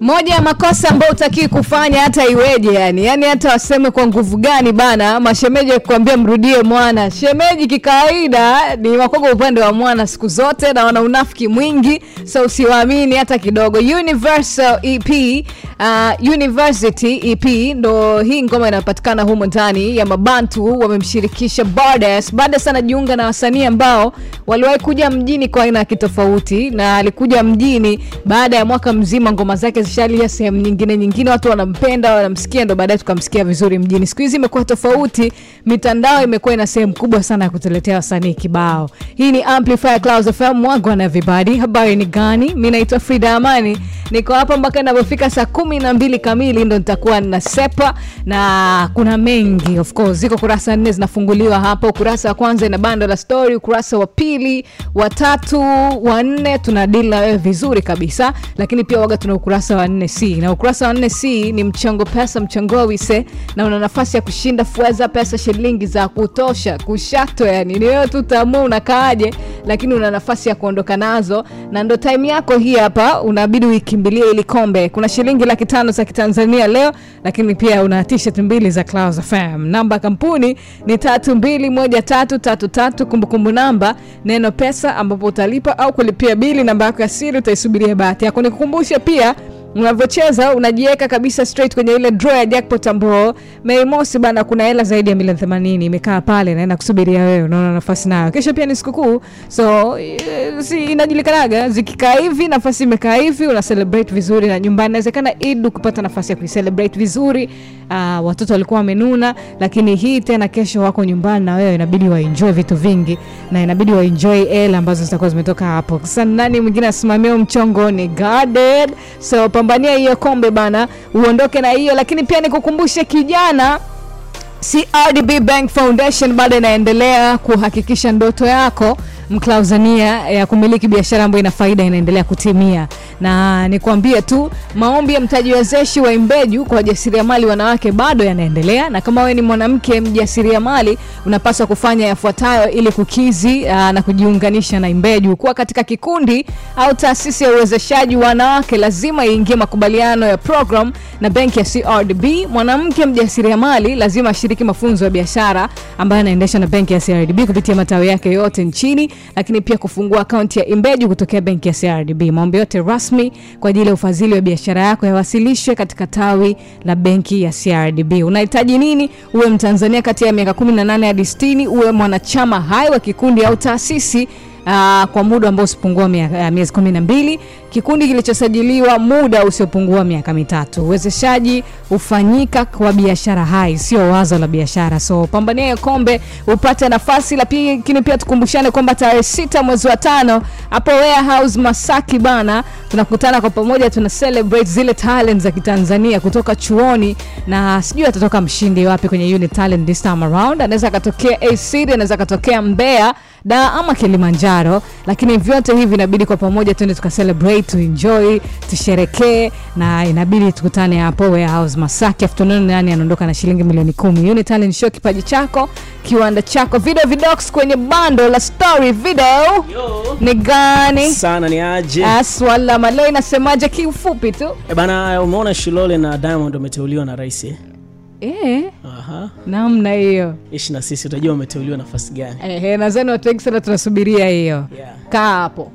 moja ya makosa ambayo utakii kufanya hata iweje yani. Yani hata waseme kwa nguvu gani bana mashemeji akikwambia mrudie mwana. Shemeji kikawaida ni wakoga upande wa mwana siku zote na wana unafiki mwingi so usiwaamini hata kidogo. Universal ep uh, university ep ndo hii ngoma inapatikana humo ndani ya mabantu wamemshirikisha Bardes. Bardes anajiunga na wasanii ambao waliwahi kuja mjini kwa aina ya kitofauti na alikuja mjini baada ya mwaka mzima ngoma zake zishalia sehemu nyingine nyingine watu wanampenda wanamsikia ndo baadaye tukamsikia vizuri mjini. Siku hizi imekuwa tofauti mitandao imekuwa ina sehemu kubwa sana ya kutuletea wasanii kibao. Hii ni amplifier clouds fm wagwan everybody. Habari ni gani? Mi naitwa frida amani. Niko hapa mpaka inavyofika saa kumi na mbili kamili ndo nitakuwa nasepa na kuna mengi of course. Ziko kurasa nne zinafunguliwa hapa ukurasa wa kwanza ina bando la story ukurasa wa pili watatu wanne tuna dili na wewe vizuri kabisa. Lakini pia waga tuna ukurasa wa 4C na ukurasa wa 4C ni mchango pesa mchango wise na una nafasi ya kushinda fueza pesa shilingi za kutosha kushato yani ni wewe tu taamua unakaaje lakini una nafasi ya kuondoka nazo na ndo time yako hii hapa unabidi uikimbilie ili kombe kuna shilingi laki tano za kitanzania leo lakini pia una t-shirt mbili za Clouds FM. Namba kampuni ni tatu mbili moja tatu tatu tatu. Kumbukumbu namba neno pesa, ambapo utalipa au kulipia bili. Namba yako ya siri utaisubiria bahati yako. Nikukumbushe pia unavyocheza unajiweka kabisa straight kwenye ile draw ya jackpot ambao Mei Mosi bana, kuna hela zaidi ya milioni 80 imekaa pale na inakusubiria wewe, unaona nafasi nayo. Kesho pia ni sikukuu, so eh, si inajulikanaga, zikikaa hivi, nafasi imekaa hivi, una celebrate vizuri na nyumbani. Inawezekana Eid kupata nafasi ya kuicelebrate vizuri. Uh, watoto walikuwa wamenuna, lakini hii tena kesho wako nyumbani na wewe, inabidi waenjoy vitu vingi na inabidi waenjoy hela ambazo zitakuwa zimetoka hapo. Sasa nani mwingine asimamia mchongo ni guarded, so pambania hiyo kombe bana, uondoke na hiyo. Lakini pia nikukumbushe kijana CRDB Bank Foundation bado inaendelea kuhakikisha ndoto yako mklauzania ya kumiliki biashara ambayo ina faida inaendelea kutimia, na nikwambie tu maombi ya mtaji wezeshi wa Imbeju kwa wajasiriamali wanawake bado yanaendelea, na kama wewe ni mwanamke mjasiriamali unapaswa kufanya yafuatayo ili kukizi aa, na kujiunganisha na Imbeju. Kuwa katika kikundi au taasisi ya uwezeshaji wanawake lazima iingie makubaliano ya program na benki ya CRDB. Mwanamke mjasiriamali lazima ashiriki mafunzo ya biashara ambayo anaendesha na benki ya CRDB kupitia matawi yake yote nchini, lakini pia kufungua akaunti ya Imbeju kutokea benki ya CRDB. Maombi yote rasmi kwa ajili ya ufadhili wa biashara yako yawasilishwe katika tawi la benki ya CRDB. Unahitaji nini? Uwe Mtanzania kati ya miaka 18 hadi 60, uwe mwanachama hai wa kikundi au taasisi Uh, kwa muda ambao usipungua uh, miezi kumi na mbili kikundi kilichosajiliwa muda usiopungua miaka mitatu. Uwezeshaji hufanyika kwa biashara hai sio wazo la biashara. So pambania kombe upate nafasi lakini pia tukumbushane kwamba tarehe sita mwezi wa tano hapo warehouse masaki bana tunakutana kwa pamoja tuna celebrate zile talent za kitanzania kutoka chuoni na sijui atatoka mshindi wapi kwenye unit talent this time around. Anaweza akatokea acd anaweza akatokea mbeya da ama kilimanjaro lakini vyote hivi inabidi kwa pamoja tuende tukacelebrate tuenjoy tusherekee na inabidi tukutane hapo warehouse. Masaki afternoon nani anaondoka na shilingi milioni kumi. Unit talent show kipaji chako kiwanda chako. Video vidox kwenye bando la story video. Ni gani? Sana ni aje? Aswala swala maleo inasemaje? Kiufupi tu. E bana umeona shilole na diamond wameteuliwa na rais eh? namna hiyo ishi na sisi utajua umeteuliwa nafasi gani nadhani watu wengi sana tunasubiria hiyo yeah. kaa hapo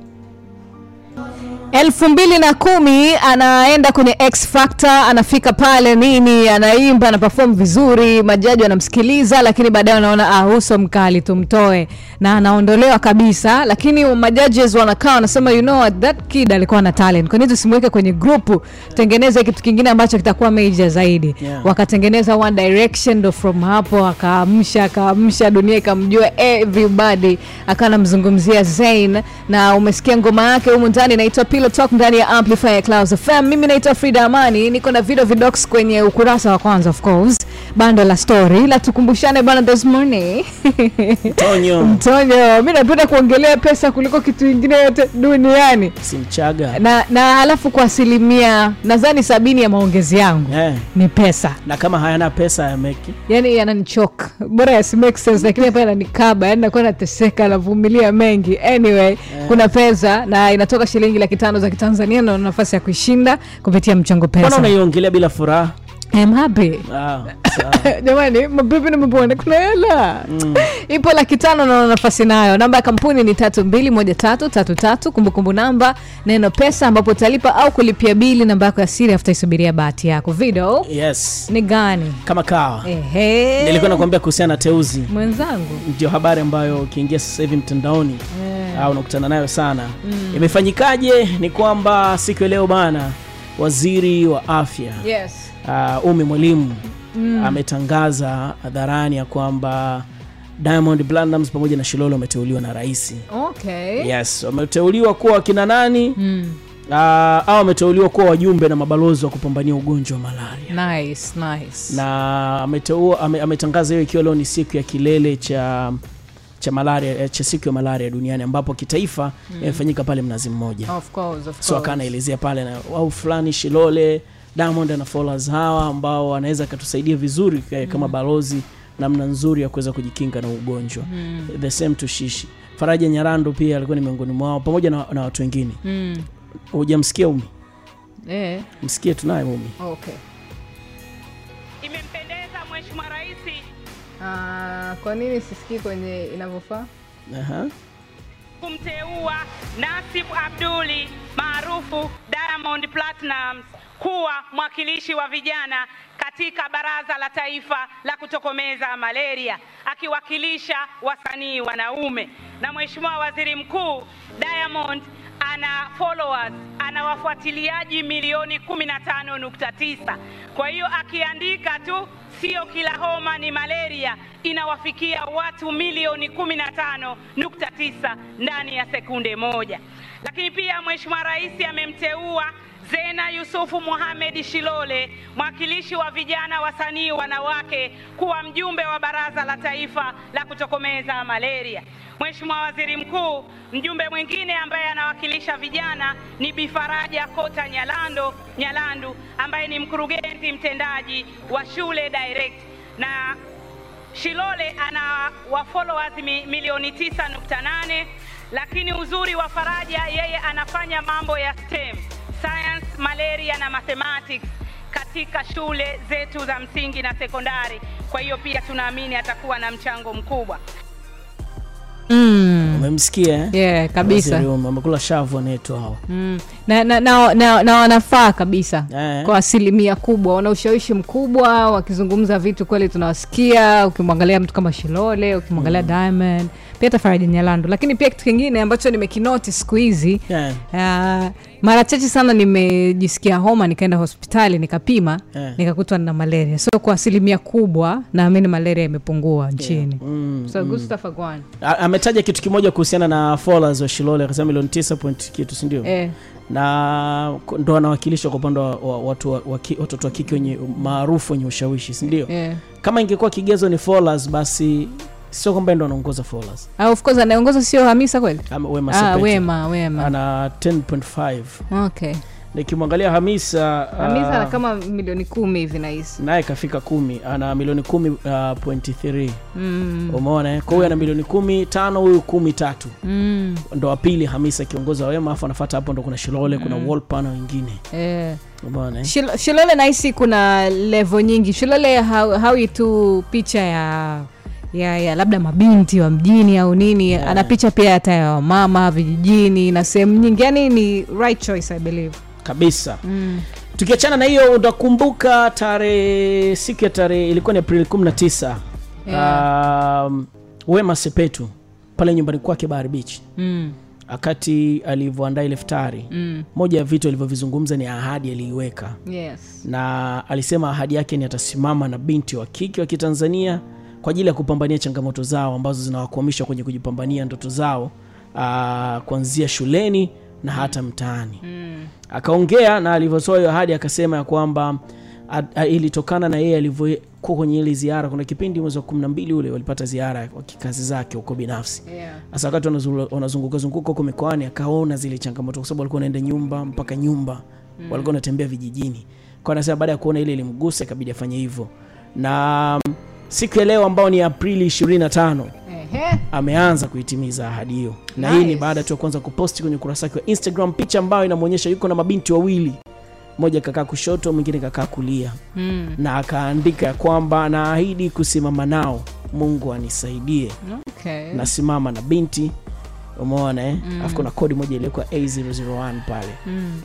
elfu mbili na kumi anaenda kwenye X Factor, anafika pale nini, anaimba ana perform vizuri, majaji wanamsikiliza, lakini baadaye wanaona ah, uso mkali, tumtoe na anaondolewa kabisa. Lakini majudges wanakaa wanasema, you know what, that kid alikuwa na talent, kwa nini tusimweke kwenye grupu, tengeneze kitu kingine ambacho kitakuwa major zaidi Yeah. wakatengeneza One Direction, ndo from hapo akaamsha akaamsha dunia ikamjua everybody, akawa anamzungumzia Zayn na umesikia ngoma yake humu ndani inaitwa Pillow Talk ndani ya Amplifier Clouds FM. Mimi naitwa Frida Amani, niko na video vidox kwenye ukurasa wa kwanza of course. Bando la story la tukumbushane bana this morning. Tonyo mtonyo mi napenda kuongelea pesa kuliko kitu ingine yote duniani. Simchaga. Na na alafu kwa asilimia nadhani sabini ya maongezi yangu yeah. ni pesa. Na kama hayana pesa yameki. yani yananichoka. Bora yasi make sense lakini hapa yananikaba yani nakuwa nateseka navumilia mengi. Anyway kuna pesa na inatoka shilingi laki tano za kitanzania na nafasi ya kuishinda kupitia mchango mbona pesa unaiongelea bila furaha I'm happy jamani mabibi na mabwana kuna hela. Ipo laki tano na nafasi nayo. Namba ya kampuni ni tatu mbili moja tatu tatu tatu. Kumbukumbu namba neno pesa ambapo utalipa au kulipia bili namba yako ya siri afuta isubiria bahati yako. Video yes. ni gani? Kama kawa. Ehe. Nilikuwa nakuambia kuhusiana na teuzi. Mwenzangu. Ndio habari ambayo ukiingia sasa hivi mtandaoni Eh. au unakutana nayo sana. Imefanyikaje? Ni kwamba siku ya leo bana waziri wa afya yes uh, umi mwalimu ametangaza hadharani ya kwamba diamond Platnumz pamoja na Shilole wameteuliwa na rais. Okay. Yes wameteuliwa kuwa wakina nani? Mm. uh, au wameteuliwa kuwa wajumbe na mabalozi wa kupambania ugonjwa wa malaria. Nice nice. Na ameteua ame, ametangaza hiyo ikiwa leo ni siku ya kilele cha cha malaria eh, cha siku ya malaria duniani ambapo kitaifa imefanyika pale mnazi mmoja. Of course of so akawa anaelezea pale na au fulani shilole diamond ana followers hawa ambao wanaweza akatusaidia vizuri eh, kama balozi namna nzuri ya kuweza kujikinga na ugonjwa. The same to shishi. Faraja nyarando pia alikuwa ni miongoni mwao pamoja na, na watu wengine. Mm. hujamsikia umi? Eh. Msikie tunaye umi. Okay. Imempendeza Mheshimiwa Rais. Uh, kwa nini sisikii kwenye inavyofaa? Aha. kumteua Nasib Abduli maarufu Diamond Platnumz kuwa mwakilishi wa vijana katika Baraza la Taifa la kutokomeza malaria akiwakilisha wasanii wanaume. Na Mheshimiwa Waziri Mkuu, Diamond ana followers, ana wafuatiliaji milioni 15.9. Kwa hiyo akiandika tu sio kila homa ni malaria, inawafikia watu milioni 15.9 ndani ya sekunde moja. Lakini pia Mheshimiwa Rais amemteua Zena Yusufu Mohamed Shilole, mwakilishi wa vijana wasanii wanawake, kuwa mjumbe wa Baraza la Taifa la kutokomeza malaria. Mheshimiwa Waziri Mkuu, mjumbe mwingine ambaye anawakilisha vijana ni Bi Faraja Kota Nyalando Nyalandu ambaye ni mkurugenzi mtendaji wa Shule Direct na Shilole ana wa followers mi, milioni 9.8, lakini uzuri wa Faraja yeye anafanya mambo ya STEM, science, malaria na mathematics katika shule zetu za msingi na sekondari. Kwa hiyo pia tunaamini atakuwa na mchango mkubwa. mm. umemsikia eh? yeah kabisa amekula shavu anaitwa hao mm. na, na, na, na, na wanafaa kabisa yeah. kwa asilimia kubwa wana ushawishi mkubwa wakizungumza vitu kweli tunawasikia ukimwangalia mtu kama shilole ukimwangalia diamond pia hata nyalando lakini pia kitu kingine ambacho nimekinoti siku hizi yeah. Uh, mara chache sana nimejisikia homa nikaenda hospitali nikapima yeah. nikakutwa na malaria. So kwa asilimia kubwa naamini malaria imepungua nchini. Mm, so Agwan ametaja kitu kimoja kuhusiana na followers wa shilole akasema milioni 9 point kitu sindio eh, na ndo anawakilisha kwa upande wa, wa, watu wa, wa, watoto wa kike wenye maarufu wenye ushawishi sindio yeah. kama ingekuwa kigezo ni followers basi sio kwamba ndo anaongoza followers Ah, of course anaongoza sio hamisa kweli? Ama wema ah, Sepetu. wema wema. Ana 10.5 okay. Nikimwangalia hamisa hamisa uh, ana kama milioni kumi hivi nahisi naye kafika kumi ana milioni kumi uh, point 3 mm, umeona eh? kwa huyu ana milioni kumi tano huyu kumi tatu. Mm, ndo wa pili hamisa kiongozi wa wema afu anafata hapo ndo kuna shilole kuna wolpa na wengine. Eh. umeona eh? Shil- shilole nahisi kuna levo nyingi. Shilole hau- hawi tu picha ya ya, ya labda mabinti wa mjini au nini Yeah. ana picha pia hata ya wamama vijijini na sehemu nyingi yani ni right choice i believe kabisa mm. tukiachana na hiyo utakumbuka tarehe siku ya tarehe ilikuwa ni aprili 19 um, wema sepetu pale nyumbani kwake bahari beach Mm. wakati alivyoandaa ile iftari Mm. moja ya vitu alivyovizungumza ni ahadi aliiweka yes na alisema ahadi yake ni atasimama na binti wa kike wa kitanzania kwa ajili ya kupambania changamoto zao ambazo zinawakwamisha kwenye kujipambania ndoto zao aa, kuanzia shuleni na hata mtaani. Mm. akaongea na alivyotoa hiyo ahadi akasema ya kwamba ilitokana na yeye alivyokuwa kwenye ile ziara. Kuna kipindi mwezi wa kumi na mbili ule walipata ziara wa kikazi zake huko binafsi. Hasa wakati wanazuru- wanazunguka zunguka huko mikoani akaona zile changamoto kwa sababu walikuwa wanaenda nyumba mpaka nyumba. Mm. walikuwa wanatembea vijijini. Kwa anasema baada ya kuona ile ilimgusa ikabidi afanye hivyo. Na siku ya leo ambao ni aprili 25 Ehe. ameanza kuitimiza ahadi hiyo na hii ni Nice. baada tu ya kuanza kuposti kwenye ukurasa wake wa instagram picha ambayo inamwonyesha yuko na mabinti wawili mmoja kakaa kushoto mwingine kakaa kulia Mm. na akaandika ya kwamba naahidi kusimama nao mungu anisaidie Okay. nasimama na binti umeona eh? alafu kuna kodi moja iliyokuwa a001 pale Mm.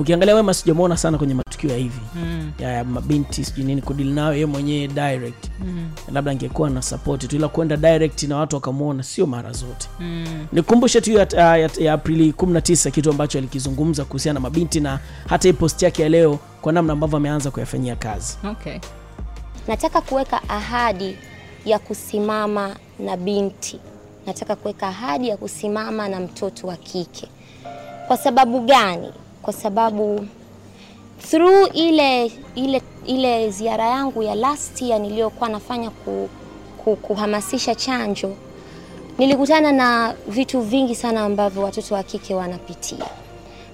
Ukiangalia wema sijamwona sana kwenye matukio ya hivi Mm. ya, mabinti sijui nini kudili nayo ye mwenyewe direct Mm. labda angekuwa na support tu ila kwenda direct na watu wakamwona sio mara zote Mm. nikumbushe tu ya, ya, ya, ya aprili 19 kitu ambacho alikizungumza kuhusiana na mabinti na hata hii post yake ya leo kwa namna ambavyo ameanza kuyafanyia kazi Okay. Nataka kuweka ahadi ya kusimama na binti. Nataka kuweka ahadi ya kusimama na mtoto wa kike. Kwa sababu gani? Kwa sababu through ile ile ile ziara yangu ya last year niliyokuwa nafanya ku, ku, kuhamasisha chanjo, nilikutana na vitu vingi sana ambavyo watoto wa kike wanapitia.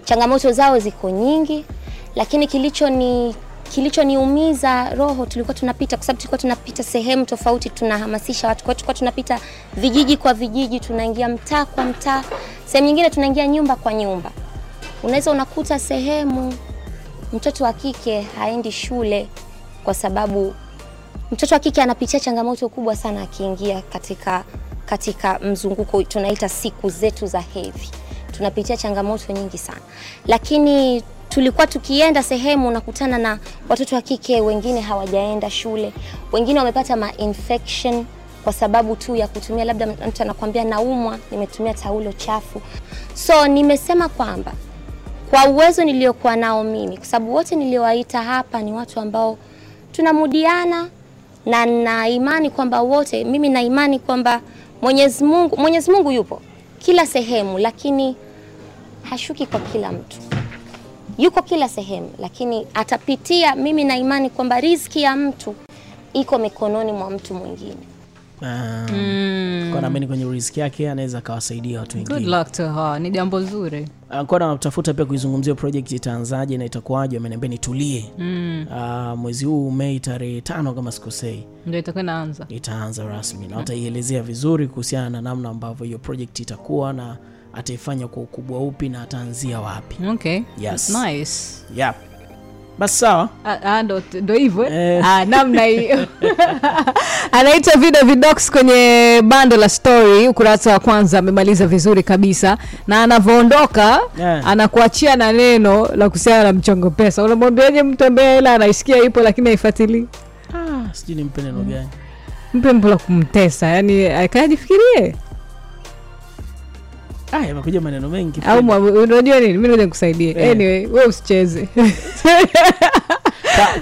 Changamoto zao ziko nyingi, lakini kilicho ni kilichoniumiza roho, tulikuwa tunapita, kwa sababu tulikuwa tunapita sehemu tofauti, tunahamasisha watu, tulikuwa tunapita vijiji kwa vijiji, tunaingia mtaa kwa mtaa, sehemu nyingine tunaingia nyumba kwa nyumba. Unaweza unakuta sehemu mtoto wa kike haendi shule kwa sababu mtoto wa kike anapitia changamoto kubwa sana akiingia katika katika mzunguko tunaita siku zetu za hedhi. Tunapitia changamoto nyingi sana, lakini tulikuwa tukienda sehemu unakutana na watoto wa kike wengine hawajaenda shule, wengine wamepata ma infection kwa sababu tu ya kutumia, labda mtu anakuambia naumwa, nimetumia taulo chafu. So nimesema kwamba kwa uwezo niliokuwa nao mimi, kwa sababu wote niliowaita hapa ni watu ambao tunamudiana na na imani kwamba wote, mimi na imani kwamba Mwenyezi Mungu, Mwenyezi Mungu yupo kila sehemu, lakini hashuki kwa kila mtu, yuko kila sehemu, lakini atapitia. Mimi na imani kwamba riziki ya mtu iko mikononi mwa mtu mwingine. Uh, Mm. naamini kwenye riski yake anaweza akawasaidia watu Good luck to her. Ni jambo zuri. alikuwa natafuta pia kuizungumzia project itaanzaje na itakuwaje ameniambia nitulie Mm. uh, mwezi huu mei tarehe tano kama sikosei Ndio itakuwa inaanza. itaanza rasmi na wataielezea vizuri kuhusiana na namna ambavyo hiyo project itakuwa na ataifanya kwa ukubwa upi na ataanzia wapi Okay. Yes. Nice. yep. Basi sawa? Ah, ah, ndo hivyo. Eh? Ah, namna hiyo. Anaitwa vido vidox kwenye bando la story ukurasa wa kwanza amemaliza vizuri kabisa. Na anavyoondoka Yeah. anakuachia na neno la kuhusiana na mchongo pesa. Unamwambiaje mtu ambaye hela anaisikia ipo lakini haifuatilii ah, sijui nimpe neno gani. Mpe mpo la kumtesa yani akajifikirie ah, yamekuja maneno mengi au unajua nini mi naja nikusaidie Eh. anyway we usicheze.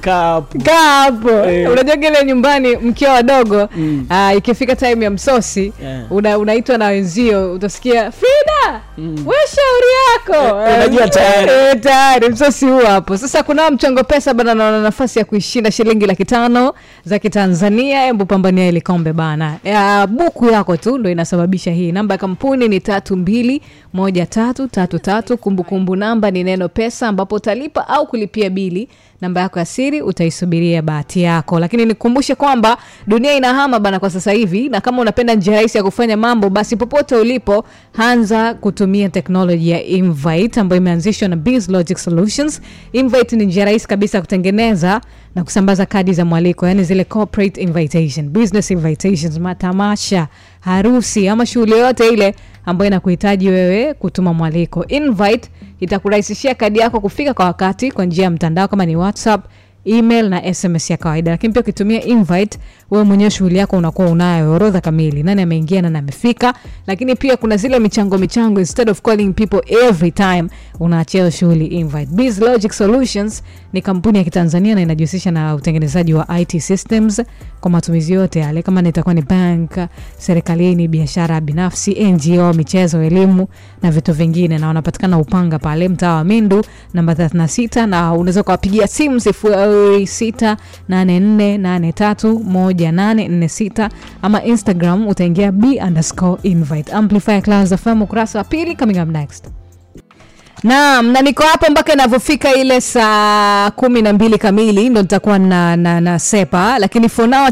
kaa hapo Eh. unajua kile nyumbani mkiwa wadogo Mm. Uh, ikifika time ya msosi Yeah. una, unaitwa na wenzio utasikia frida Mm. we shauri yako Eh, unajua tayari. Eh, tayari msosi huo hapo sasa kuna mchongo pesa bana naona nafasi ya kuishinda shilingi laki tano za kitanzania embu pambania ili kombe bana ya, buku yako tu ndo inasababisha hii namba ya kampuni ni tatu mbili moja tatu tatu tatu kumbukumbu namba ni neno pesa ambapo utalipa au kulipia bili. Namba yako ya siri utaisubiria bahati yako. Lakini nikukumbushe kwamba dunia inahama bana kwa sasa hivi na kama unapenda njia rahisi ya kufanya mambo basi popote ulipo anza kutumia teknoloji ya invite ambayo imeanzishwa na Bizlogic Solutions. Invite ni njia rahisi kabisa ya kutengeneza na kusambaza kadi za mwaliko yani zile corporate invitation business invitations matamasha harusi ama shughuli yoyote ile ambayo inakuhitaji wewe kutuma mwaliko. Invite itakurahisishia kadi yako kufika kwa wakati kwa njia ya mtandao kama ni whatsapp email na sms ya kawaida. Lakini pia ukitumia invite wewe mwenyewe shughuli yako unakuwa unayo orodha kamili, nani ameingia, nani amefika. Lakini pia kuna zile michango michango, instead of calling people every time, unaachia shughuli invite. Biz Logic Solutions ni kampuni ya Kitanzania na inajihusisha na utengenezaji wa IT systems kwa matumizi yote yale, kama nitakuwa ni bank, serikalini, biashara binafsi, NGO, michezo, elimu na vitu vingine, na wanapatikana Upanga pale mtaa wa Mindu namba 36 na unaweza ukawapigia simu 068483 9846 ama Instagram utaingia b underscore invite Amplifier Class FM, ukurasa wa pili coming up next naam na niko hapa mpaka inavyofika ile saa kumi na mbili kamili ndo nitakuwa na, na, na sepa. Lakini for now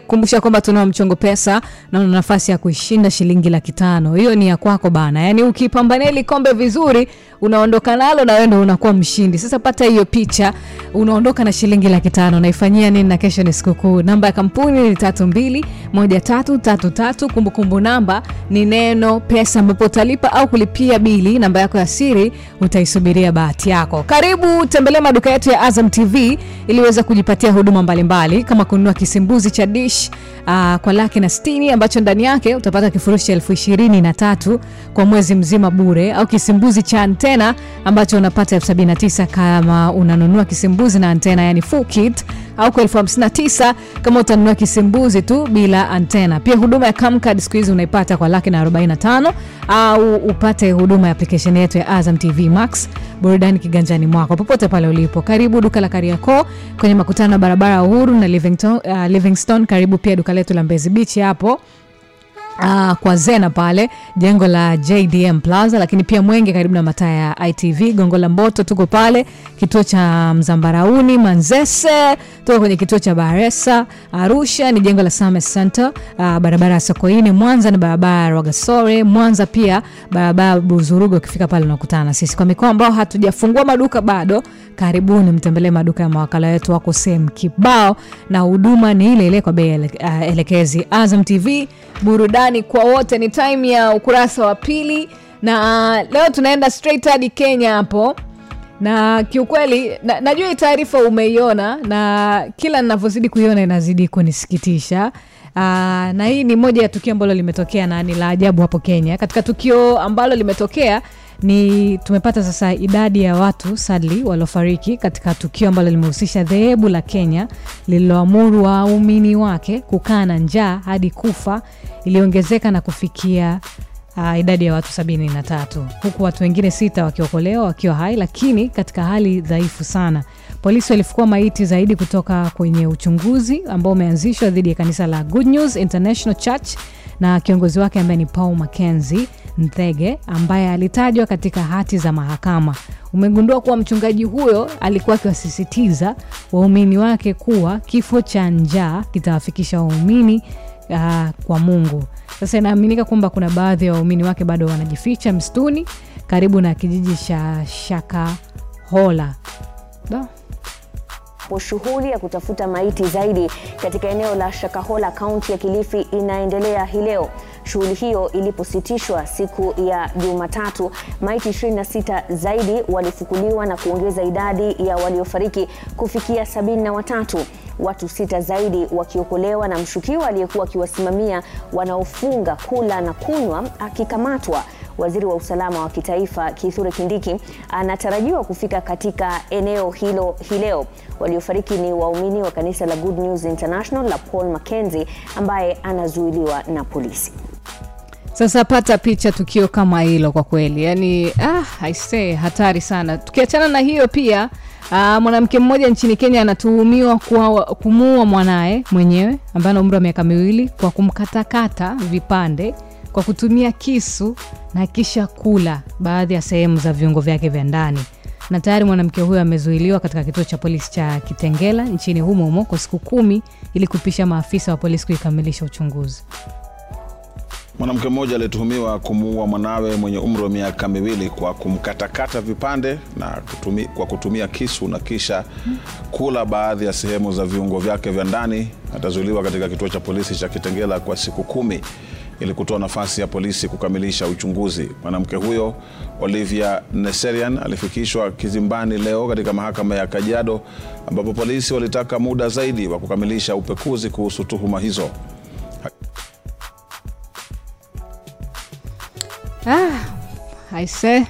kukumbusha kwamba tunao mchongo pesa na una nafasi ya kuishinda shilingi laki tano. Hiyo ni ya kwako bana. Yaani ukipambania ili kombe vizuri unaondoka nalo na wewe unakuwa mshindi. Sasa pata hiyo picha unaondoka na shilingi laki tano. Naifanyia nini na kesho ni sikukuu? Namba ya kampuni ni tatu mbili moja tatu tatu tatu. Kumbukumbu namba ni neno pesa. Ambapo utalipa au kulipia bili namba yako ya siri utaisubiria bahati yako. Karibu tembelea maduka yetu ya azam tv ili uweze kujipatia huduma mbalimbali kama kununua kisimbuzi cha dish uh, kwa laki na stini ambacho ndani yake utapata kifurushi elfu ishirini na tatu kwa mwezi mzima bure au kisimbuzi cha antena ambacho unapata elfu sabini na tisa kama unanunua kisimbuzi na antena yani full kit au kwa elfu hamsini na tisa kama utanunua kisimbuzi tu bila antena. Pia huduma ya camcard siku hizi unaipata kwa laki na 45 au upate huduma ya aplikesheni yetu ya azam tv max burudani kiganjani mwako. Popote pale ulipo karibu duka la kariakoo kwenye makutano ya barabara ya uhuru na livingstone, uh, livingstone. Karibu pia duka letu la mbezi bichi hapo Uh, kwa zena pale jengo la jdm plaza lakini pia mwenge karibu na mataa ya itv gongo la mboto tuko pale. Kituo cha mzambarauni manzese tuko kwenye kituo cha baresa arusha ni jengo la Same center. Uh, barabara ya Sokoine mwanza ni barabara ya rwagasore mwanza pia barabara buzuruga ukifika pale unakutana na sisi. Kwa mikoa ambao hatujafungua maduka bado karibuni mtembelee maduka ya mawakala wetu wako sehemu kibao na huduma ni ile ile kwa bei uh, elekezi. Azam tv burudani kwa wote ni time ya ukurasa wa pili. Na leo tunaenda straight hadi kenya hapo. Na kiukweli na, najua hii taarifa umeiona na kila ninavyozidi kuiona inazidi kunisikitisha. Uh, na hii ni moja ya tukio ambalo limetokea na ni la ajabu hapo kenya. Katika tukio ambalo limetokea ni tumepata sasa idadi ya watu sadli waliofariki katika tukio ambalo limehusisha dhehebu la kenya lililoamuru waumini wake kukaa na njaa hadi kufa iliongezeka na kufikia uh, idadi ya watu sabini na tatu. Huku watu wengine sita wakiokolewa wakiwa hai lakini katika hali dhaifu sana. Polisi walifukua maiti zaidi kutoka kwenye uchunguzi ambao umeanzishwa dhidi ya kanisa la good news international church na kiongozi wake ambaye ni paul mackenzie nthege ambaye alitajwa katika hati za mahakama. Umegundua kuwa mchungaji huyo alikuwa akiwasisitiza waumini wake kuwa kifo cha njaa kitawafikisha waumini uh, kwa mungu. Sasa inaaminika kwamba kuna baadhi ya waumini wake bado wanajificha msituni karibu na kijiji cha shakahola. Shughuli ya kutafuta maiti zaidi katika eneo la Shakahola kaunti ya Kilifi inaendelea hii leo. Shughuli hiyo ilipositishwa siku ya Jumatatu, maiti 26 zaidi walifukuliwa na kuongeza idadi ya waliofariki kufikia sabini na watatu watu sita zaidi wakiokolewa na mshukiwa aliyekuwa akiwasimamia wanaofunga kula na kunywa akikamatwa. Waziri wa usalama wa kitaifa Kithure Kindiki anatarajiwa kufika katika eneo hilo hii leo. Waliofariki ni waumini wa kanisa la Good News International la Paul Mackenzie ambaye anazuiliwa na polisi. Sasa pata picha tukio kama hilo kwa kweli. Yani ah, aisee hatari sana. Tukiachana na hiyo pia Uh, mwanamke mmoja nchini kenya anatuhumiwa kumuua mwanaye mwenyewe ambaye ana umri wa miaka miwili kwa kumkatakata vipande kwa kutumia kisu na kisha kula baadhi ya sehemu za viungo vyake vya ndani. Na tayari mwanamke huyo amezuiliwa katika kituo cha polisi cha kitengela nchini humo humo kwa siku kumi ili kupisha maafisa wa polisi kuikamilisha uchunguzi Mwanamke mmoja alituhumiwa kumuua mwanawe mwenye umri wa miaka miwili kwa kumkatakata vipande na kutumi, kwa kutumia kisu na kisha kula baadhi ya sehemu za viungo vyake vya ndani. Atazuiliwa katika kituo cha polisi cha Kitengela kwa siku kumi ili kutoa nafasi ya polisi kukamilisha uchunguzi. Mwanamke huyo Olivia Neserian alifikishwa kizimbani leo katika mahakama ya Kajiado ambapo polisi walitaka muda zaidi wa kukamilisha upekuzi kuhusu tuhuma hizo. Ah, aise,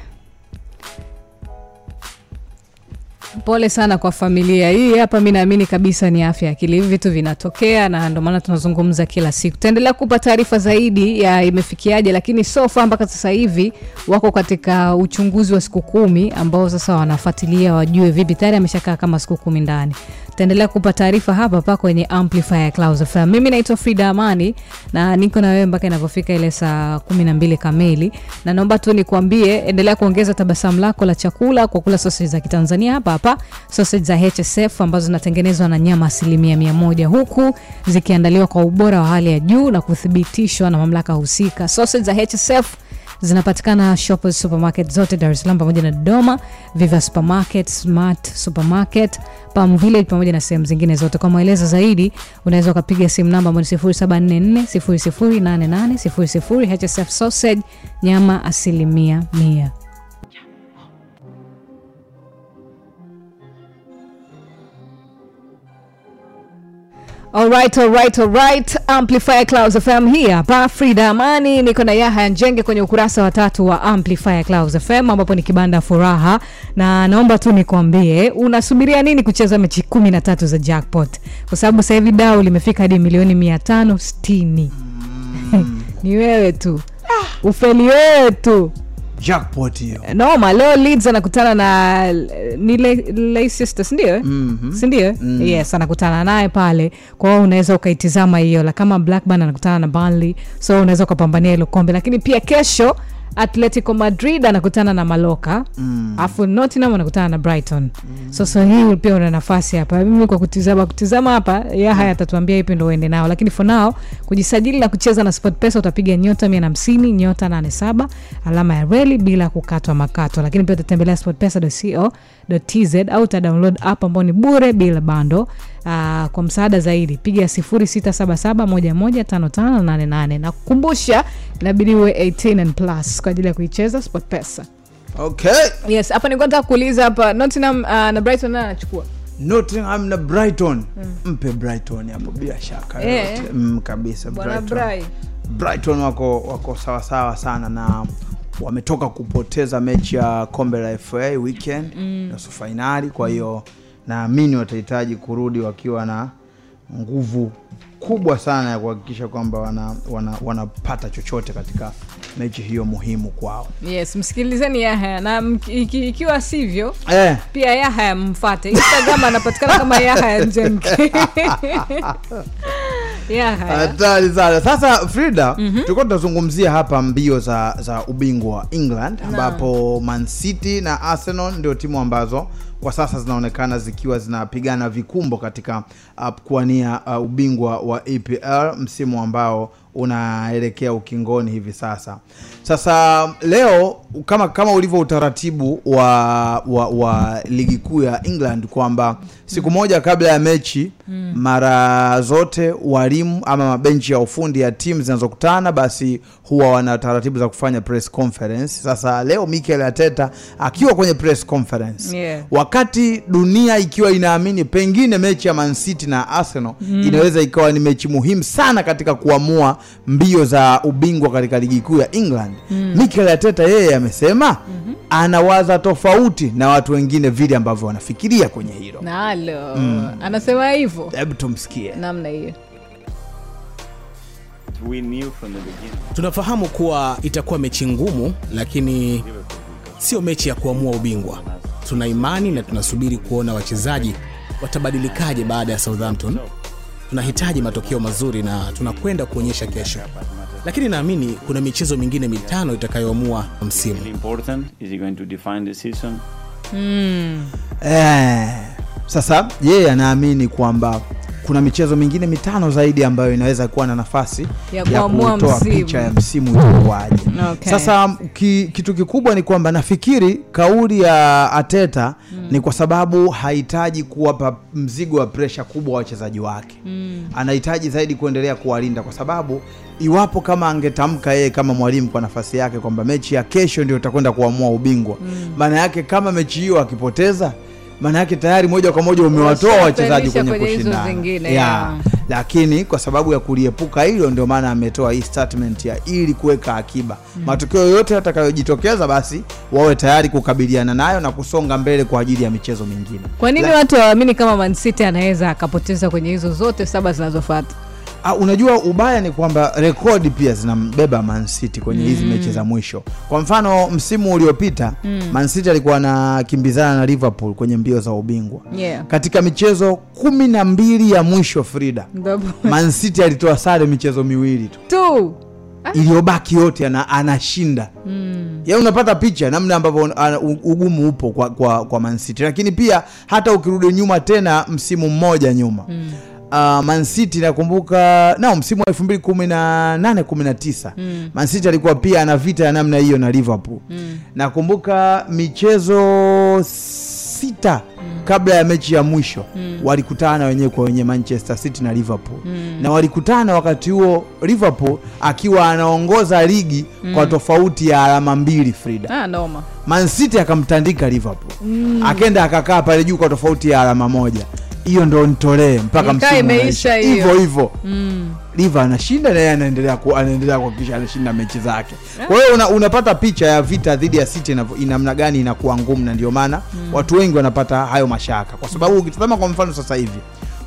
pole sana kwa familia hii. Hapa mi naamini kabisa ni afya ya akili, hivi vitu vinatokea na ndio maana tunazungumza kila siku. Tutaendelea kupa taarifa zaidi ya imefikiaje, lakini sofa mpaka sasa hivi wako katika uchunguzi wa siku kumi ambao sasa wanafuatilia wajue vipi. Tayari ameshakaa kama siku kumi ndani. Tutaendelea kupa taarifa hapa hapa kwenye amplifier Clouds FM. Mimi naitwa Frida Amani na niko na wewe mpaka inavyofika ile saa kumi na mbili kamili, na naomba tu nikuambie, endelea kuongeza tabasamu lako la chakula kwa kula sausage za Kitanzania hapa hapa, sausage za HSF ambazo zinatengenezwa na nyama asilimia mia moja huku zikiandaliwa kwa ubora wa hali ya juu na kuthibitishwa na mamlaka husika. Sausage za HSF zinapatikana Shoppers supermarket zote Dar es Salaam pamoja na Dodoma, Viva supermarket, Smart supermarket, Palm Village pamoja na sehemu zingine zote. Kwa maelezo zaidi unaweza ukapiga simu namba ambayo ni 0744008800 HSF sausage, nyama asilimia mia. Alright, alright, alright. Amplifier Clouds FM hii hapa Frida Amani, niko na Yahya Njenge kwenye ukurasa wa tatu wa Amplifier Clouds FM ambapo ni kibanda furaha, na naomba tu nikwambie unasubiria nini kucheza mechi kumi na tatu za jackpot, kwa sababu sasa hivi dau limefika hadi milioni mia tano sitini. ni wewe tu, ufeli wewe tu jackpot hiyo. Noma leo leeds anakutana na ni Le- leicester sindio Mhm. sindio yes anakutana naye pale. Kwa hiyo unaweza ukaitizama hiyo la kama blackburn anakutana na Burnley so unaweza ukapambania hilo kombe. Lakini pia kesho atletico madrid anakutana na maloka alafu nottingham anakutana na brighton. Mm. so so hii pia una nafasi hapa. Mimi kwa kutizama kutizama hapa yahaya atatuambia ipi ndo uende nao. Lakini for now kujisajili na kucheza na sport pesa utapiga nyota 150 nyota 87 alama ya reli bila kukatwa makato. Lakini pia utatembelea tz au utadownload app ambao ni bure bila bando Uh, kwa msaada zaidi piga 0677115588 na kukumbusha inabidi uwe 18 and plus kwa ajili ya kuicheza sportpesa okay. Yes hapa nilikuwa nataka kuuliza hapa nottingham uh, na brighton nani anachukua? Nottingham na brighton. Mpe brighton hapo bila shaka. Eh. mm, kabisa bwana brighton. brighton wako wako sawasawa sana na wametoka kupoteza mechi ya kombe la fa weekend mm. nusu fainali kwa hiyo naamini watahitaji kurudi wakiwa na nguvu kubwa sana ya kuhakikisha kwamba wanapata wana, wana chochote katika mechi hiyo muhimu kwao. Yes msikilizeni yahaya na iki, ikiwa sivyo eh, pia yahaya mfate. Instagram anapatikana kama yahaya njenge hatari sana. Sasa frida mm-hmm. tulikuwa tunazungumzia hapa mbio za za ubingwa wa england ambapo man city na arsenal ndio timu ambazo kwa sasa zinaonekana zikiwa zinapigana vikumbo katika uh, kuwania uh, ubingwa wa epl msimu ambao unaelekea ukingoni hivi sasa. Sasa leo kama kama ulivyo utaratibu wa, wa, wa ligi kuu ya england kwamba siku moja kabla ya mechi mm. mara zote walimu ama mabenchi ya ufundi ya timu zinazokutana basi huwa wana taratibu za kufanya press conference sasa leo mikel ateta akiwa kwenye press conference Yeah. wakati dunia ikiwa inaamini pengine mechi ya Man City na Arsenal mm. inaweza ikawa ni mechi muhimu sana katika kuamua mbio za ubingwa katika ligi kuu ya England mm. Mikel Arteta yeye amesema mm-hmm. anawaza tofauti na watu wengine vile ambavyo wanafikiria kwenye hilo. nalo anasema hivyo Hebu tumsikie. namna hiyo we knew from the beginning. tunafahamu kuwa itakuwa mechi ngumu lakini sio mechi ya kuamua ubingwa tuna imani na tunasubiri kuona wachezaji watabadilikaje baada ya southampton tunahitaji matokeo mazuri na tunakwenda kuonyesha kesho lakini naamini kuna michezo mingine mitano itakayoamua msimu Really important. Is he going to define the season? Eh, sasa yeye anaamini kwamba kuna michezo mingine mitano zaidi ambayo inaweza kuwa na nafasi Ya ya kutoa picha ya msimu itakuwaje. Okay. Sasa ki, kitu kikubwa ni kwamba nafikiri kauli ya Ateta mm. ni kwa sababu hahitaji kuwapa mzigo wa presha kubwa wa wachezaji wake mm. anahitaji zaidi kuendelea kuwalinda kwa sababu iwapo kama angetamka yeye kama mwalimu kwa nafasi yake kwamba mechi ya kesho ndio itakwenda kuamua ubingwa maana yake kama mechi hiyo akipoteza maana yake tayari moja kwa moja umewatoa wachezaji kwenye kwenye kushindana. yeah. yeah. lakini kwa sababu ya kuliepuka hilo ndio maana ametoa hii statement ya ili kuweka akiba. Matokeo yote yatakayojitokeza basi wawe tayari kukabiliana nayo na kusonga mbele kwa ajili ya michezo mingine. Kwa nini La- watu hawaamini kama Man City anaweza akapoteza kwenye hizo zote saba zinazofata Ah, unajua ubaya ni kwamba rekodi pia zinambeba Man City kwenye hizi mechi za mwisho. Kwa mfano msimu uliopita Man City alikuwa anakimbizana na Liverpool kwenye mbio za ubingwa. Yeah. katika michezo kumi na mbili ya mwisho Frida, Man City alitoa sare michezo miwili tu. Tu. Iliyobaki yote ana, anashinda. Mm. Yaani unapata picha namna ambavyo ugumu upo kwa, kwa, kwa Man City. Lakini pia hata ukirudi nyuma tena msimu mmoja nyuma. Mm. Uh, Man City nakumbuka nao msimu wa 2018 19 mm. Man City alikuwa pia ana vita ya namna hiyo na Liverpool. Mm. nakumbuka michezo sita kabla ya mechi ya mwisho walikutana wenyewe kwa wenyewe Manchester City na Liverpool. Na walikutana wakati huo Liverpool akiwa anaongoza ligi kwa tofauti ya alama mbili Frida. ah, noma. Man City akamtandika Liverpool. Akenda akakaa pale juu kwa tofauti ya alama moja. Hiyo ndo nitolee mpaka hivo msimu hivyo hivyo. Liva anashinda naye anaendelea anaendelea kuhakikisha anashinda mechi zake. Kwa hiyo una, unapata picha ya vita dhidi ya City namna gani inakuwa ngumu, na ndio maana watu wengi wanapata hayo mashaka, kwa sababu ukitazama kwa mfano sasa hivi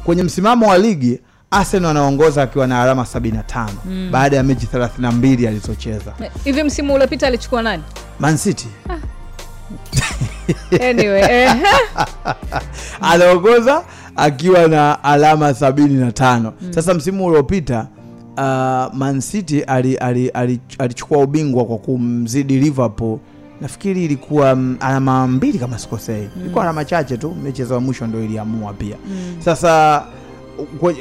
kwenye msimamo wa ligi Arsenal anaongoza akiwa na alama 75 baada ya mechi 32 alizocheza. hivi msimu uliopita alichukua nani? Man City. Anyway eh, anaongoza akiwa na alama 75 sasa msimu uliopita uh, Man City ali- ali- ali- alichukua ubingwa kwa kumzidi Liverpool. Nafikiri ilikuwa mm, alama mbili kama sikosei. Ilikuwa alama chache tu mechi za mwisho ndio iliamua pia. Sasa kwe-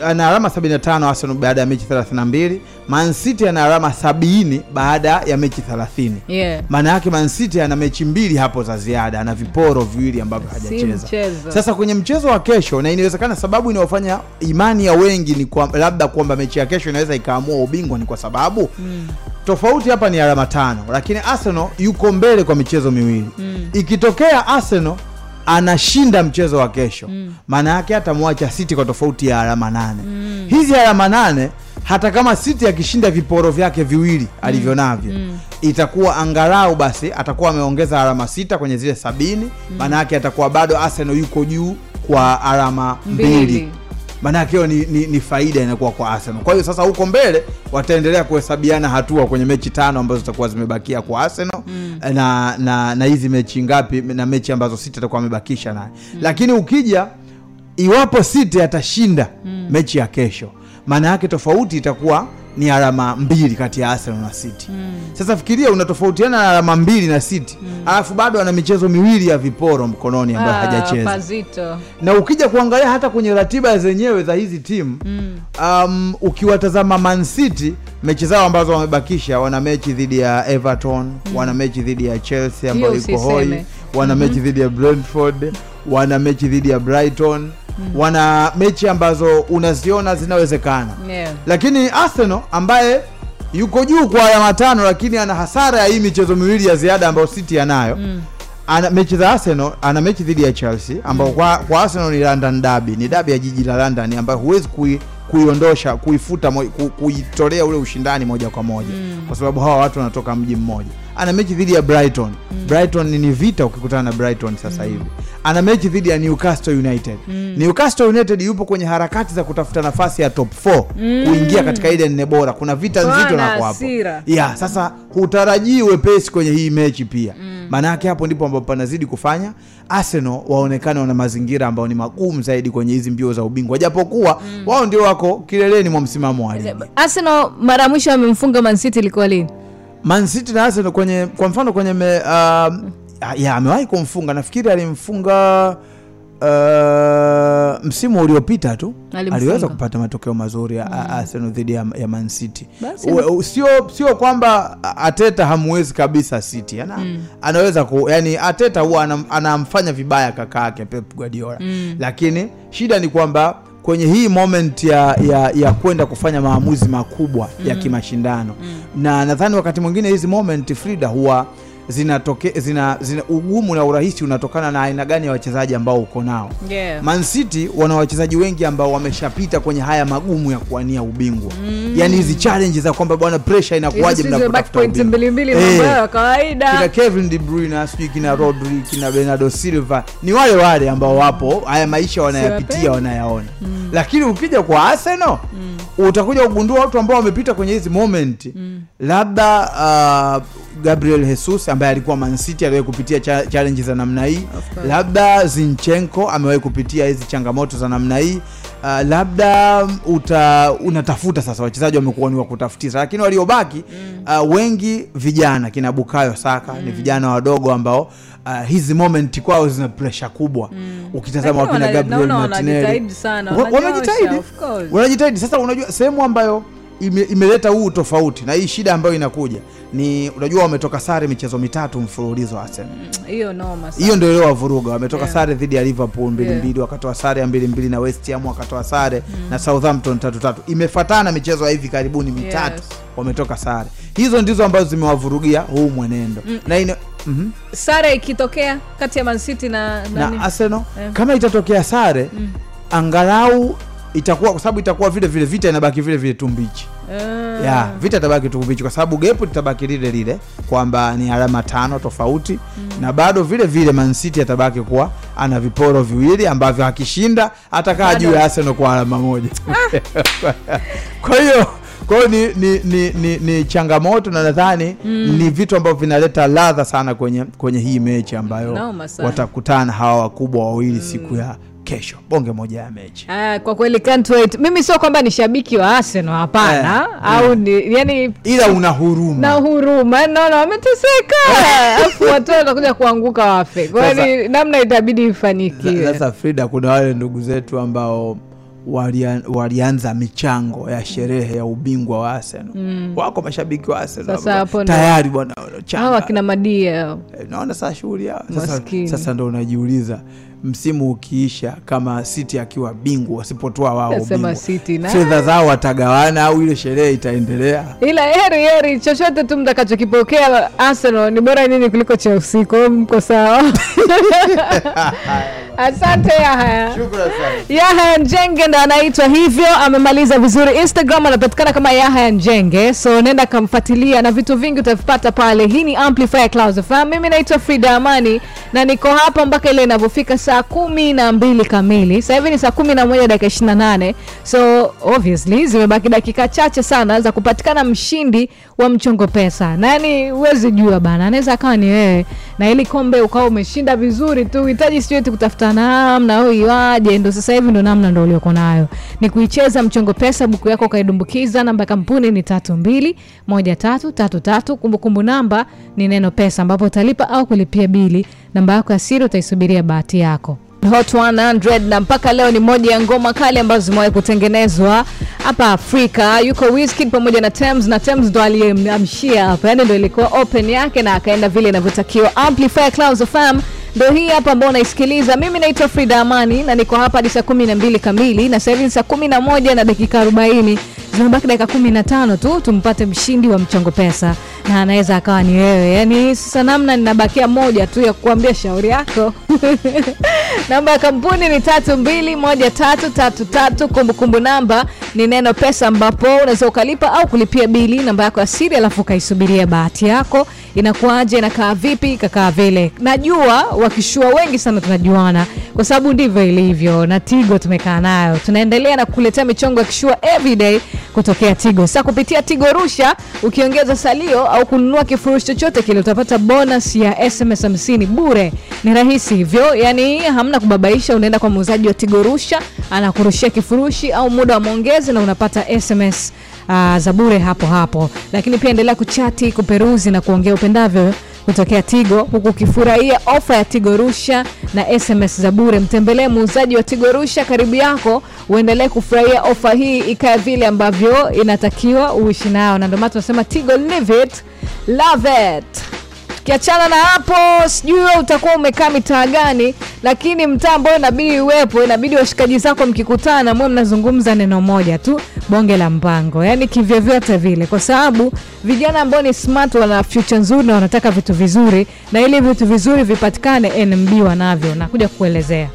ana alama 75 Arsenal baada ya mechi 32 Man City ana alama 70 baada ya mechi 30 yeah. maana yake Man City ana mechi mbili hapo za ziada ana viporo viwili ambavyo hajacheza sasa kwenye mchezo wa kesho na inawezekana sababu inayofanya imani ya wengi ni kwa, labda kwamba mechi ya kesho inaweza ikaamua ubingwa ni kwa sababu mm. tofauti hapa ni alama tano lakini Arsenal yuko mbele kwa michezo miwili mm. ikitokea Arsenal anashinda mchezo wa kesho. Maana yake atamwacha City kwa tofauti ya alama nane. Hizi alama nane hata kama City akishinda viporo vyake viwili alivyo navyo itakuwa angalau basi atakuwa ameongeza alama sita kwenye zile sabini. Maana yake atakuwa bado Arsenal yuko juu kwa alama mbili. Mbili. Maanake hiyo ni, ni, ni faida inakuwa kwa Arsenal. Kwa hiyo sasa huko mbele wataendelea kuhesabiana hatua kwenye mechi tano ambazo zitakuwa zimebakia kwa Arsenal mm. na na na hizi mechi ngapi na mechi ambazo City atakuwa amebakisha naye mm. lakini ukija iwapo City atashinda mm. mechi ya kesho, maana yake tofauti itakuwa ni alama mbili kati ya Arsenal na City. Mm. Sasa fikiria unatofautiana na alama mbili na City mm. alafu bado ana michezo miwili ya viporo mkononi ambayo Ah, hajacheza pazito na ukija kuangalia hata kwenye ratiba zenyewe za hizi timu mm. um, ukiwatazama Man City mechi zao ambazo wamebakisha wana mechi dhidi ya Everton mm. wana mechi dhidi ya Chelsea ambayo iko hoi wana mechi dhidi ya Brentford wana mechi dhidi ya Brighton mm. wana mechi ambazo unaziona zinawezekana yeah. lakini Arsenal ambaye yuko juu kwa alama tano lakini ana hasara ya hii michezo miwili ya ziada ambayo City anayo mm. ana mechi za Arsenal ana mechi dhidi ya Chelsea ambao kwa, kwa Arsenal ni London derby ni dabi ya jiji la London ambayo huwezi kui kuiondosha kuifuta kuitolea ule ushindani moja kwa moja mm. kwa sababu hawa watu wanatoka mji mmoja ana mechi dhidi ya Brighton. Mm. Brighton ni vita ukikutana na Brighton sasa hivi. Ana mechi dhidi ya Newcastle United. Mm. Newcastle United yupo kwenye harakati za kutafuta nafasi ya top 4 mm. kuingia katika ile nne bora. Kuna vita nzito Wana na hapo ya sasa hutarajii wepesi kwenye hii mechi pia. Maana yake hapo ndipo ambapo panazidi kufanya. Arsenal waonekane wana mazingira ambayo ni magumu zaidi kwenye hizi mbio za ubingwa. Japokuwa wao ndio wako kileleni mwa msimamo wa ligi. Arsenal mara ya mwisho amemfunga Man City ilikuwa lini? Man City na Arsenal kwenye kwa mfano kwenye me, uh, ya amewahi kumfunga nafikiri alimfunga uh, msimu uliopita tu aliweza kupata matokeo mazuri ya mm. Arsenal dhidi ya, ya Man City sio sio kwamba Ateta hamwezi kabisa City ana, mm. anaweza ku, yani Ateta huwa anamfanya vibaya kaka yake Pep Guardiola mm. lakini shida ni kwamba kwenye hii moment ya, ya, ya kwenda kufanya maamuzi makubwa mm. ya kimashindano mm. na nadhani wakati mwingine hizi moment Frida huwa zinatoke zina, zina ugumu na urahisi unatokana na aina gani ya wachezaji ambao uko nao. Yeah. Man City wana wachezaji wengi ambao wameshapita kwenye haya magumu ya kuwania ubingwa. Mm. yaani hizi challenge za kwamba bwana pressure back mnapotafuta ubingwa? Eh, ya kina kawaida. Kevin De Bruyne sijui kina Rodri kina Bernardo Silva ni wale wale ambao wapo haya maisha wanayapitia wanayaona. Wanayaona lakini ukija kwa Arsenal utakuja kugundua watu ambao wamepita kwenye hizi moment. Labda uh, gabriel jesus ambaye alikuwa mancity aliwahi kupitia cha, challenge za namna hii. Labda zinchenko amewahi kupitia hizi changamoto za namna hii. Uh, labda uta, unatafuta sasa wachezaji wamekuwa ni wa kutafutisha lakini waliobaki uh, wengi vijana kina bukayo saka ni vijana wadogo ambao uh, hizi moment kwao zina presha kubwa. Ukitazama wakina gabriel martinelli. wanajitahidi. wanajitahidi. Sasa unajua sehemu ambayo ime, imeleta huu tofauti na hii shida ambayo inakuja ni unajua wametoka sare michezo mitatu mfululizo Arsenal hiyo noma sana. hiyo ndio ile wavuruga wametoka Yeah. sare dhidi ya liverpool mbili Yeah. mbili wakatoa sare ya mbili mbili na west ham wakatoa sare na southampton tatu tatu imefatana michezo ya hivi karibuni mitatu Yes. wametoka sare hizo ndizo ambazo zimewavurugia huu mwenendo na ina, mhm. sare ikitokea kati ya mancity na, na arsenal yeah. kama itatokea sare angalau itakuwa kwa sababu itakuwa vile vile vita inabaki vile vile tu mbichi Eh, ya vita itabaki tu mbichi kwa sababu gepu litabaki lile lile kwamba ni alama tano tofauti na bado vile vile mancity atabaki kuwa ana viporo viwili ambavyo akishinda atakaa juu ya arsenal kwa alama moja. Kwa hiyo kwa hiyo ni, ni, ni, ni, ni changamoto na nadhani ni vitu ambavyo vinaleta ladha sana kwenye kwenye hii mechi ambayo no, watakutana hawa wakubwa wawili siku ya kesho. Bonge moja ya mechi. Ah, kwa kweli can't wait. Mimi sio kwamba ni shabiki wa Arsenal hapana, Eh, au ni yani ila una huruma. na huruma. Naona wameteseka, alafu watu wanakuja kuanguka wafe. Kwa hiyo namna itabidi ifanikiwe. sasa frida kuna wale ndugu zetu ambao walia, walianza michango ya sherehe ya ubingwa wa arsenal. Wako mashabiki wa arsenal Sasa tayari bwana wakina Madia. Eh, naona saa shughuli yao. Sasa, sasa ndo unajiuliza msimu ukiisha kama city akiwa bingwa wasipotoa wao fedha zao watagawana au ile sherehe itaendelea ila heri heri, chochote tu mtakachokipokea Arsenal ni bora nini kuliko Chelsea. Kwa hiyo mko sawa. Asante Yahaya. Yahaya Njenge ndo anaitwa hivyo, amemaliza vizuri. Instagram anapatikana kama Yahaya Njenge, so nenda kamfuatilia na vitu vingi utavipata pale. Hii ni Amplifier Clouds FM. Mimi naitwa Frida Amani na niko hapa mpaka ile inavyofika saa kumi na mbili kamili. Sasa ni saa kumi na moja dakika ishirina nane so obviously zimebaki dakika chache sana za kupatikana mshindi wa mchongo pesa. Nani huwezi jua bana, anaweza akawa ni wewe na ili kombe ukawa umeshinda vizuri tu, uhitaji sijui kutafuta namna au iwaje, ndo sasa hivi ndo namna ndo ulioko nayo ni kuicheza mchongo pesa, buku yako ukaidumbukiza. Namba ya kampuni ni tatu mbili moja tatu tatu tatu. Kumbukumbu namba ni neno pesa, ambapo utalipa au kulipia bili. Namba yako ya siri utaisubiria bahati yako. Hot 100 na mpaka leo ni moja ya ngoma kali ambazo zimewahi kutengenezwa hapa Afrika. Yuko Wizkid pamoja na Tems na Tems ndo aliyemamshia hapa, yani ndo ilikuwa open yake na akaenda vile inavyotakiwa. Amplifier Clouds of Fam ndo hii hapa ambao unaisikiliza. Mimi naitwa Frida Amani na niko hapa hadi saa kumi na mbili kamili, na sasa ni saa kumi na moja na dakika arobaini zimebaki dakika kumi na tano tu tumpate mshindi wa mchongo pesa, na anaweza akawa ni wewe. Yani sasa namna ninabakia moja tu ya kuambia shauri yako namba ya kampuni ni tatu mbili moja tatu tatu tatu. Kumbukumbu namba ni neno pesa, ambapo unaweza ukalipa au kulipia bili, namba yako ya siri, alafu ukaisubiria bahati yako. Inakuaje? Inakaa vipi? Ikakaa vile. Najua wakishua wengi sana tunajuana, kwa sababu ndivyo ilivyo, na Tigo tumekaa nayo, tunaendelea na kukuletea michongo ya kishua everyday kutokea Tigo. Sasa kupitia Tigo Rusha, ukiongeza salio au kununua kifurushi chochote kile, utapata bonus ya SMS 50 bure. Ni rahisi hivyo, yani hamna kubabaisha. Unaenda kwa muuzaji wa Tigo Rusha, anakurushia kifurushi au muda wa maongezi, na unapata SMS uh, za bure hapo hapo. Lakini pia endelea kuchati, kuperuzi na kuongea upendavyo kutokea Tigo huku ukifurahia ofa ya Tigo Rusha na SMS za bure. Mtembelee muuzaji wa Tigo Rusha karibu yako, uendelee kufurahia ofa hii ikae vile ambavyo inatakiwa uishi nayo, na ndio maana tunasema Tigo live it love it. Tukiachana na hapo, sijui wewe utakuwa umekaa mitaa gani, lakini mtaa ambao inabidi uwepo, inabidi washikaji zako mkikutana, mwe mnazungumza neno moja tu, bonge la mpango, yaani kivyovyote vile, kwa sababu vijana ambao ni smart wana future nzuri na wanataka vitu vizuri, na ili vitu vizuri vipatikane, NMB wanavyo, nakuja kukuelezea.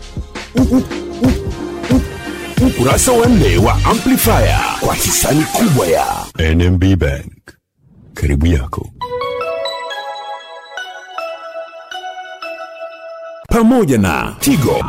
Ukurasa wa nne wa Amplifier kwa hisani kubwa ya NMB Bank. Karibu yako, pamoja na Tigo.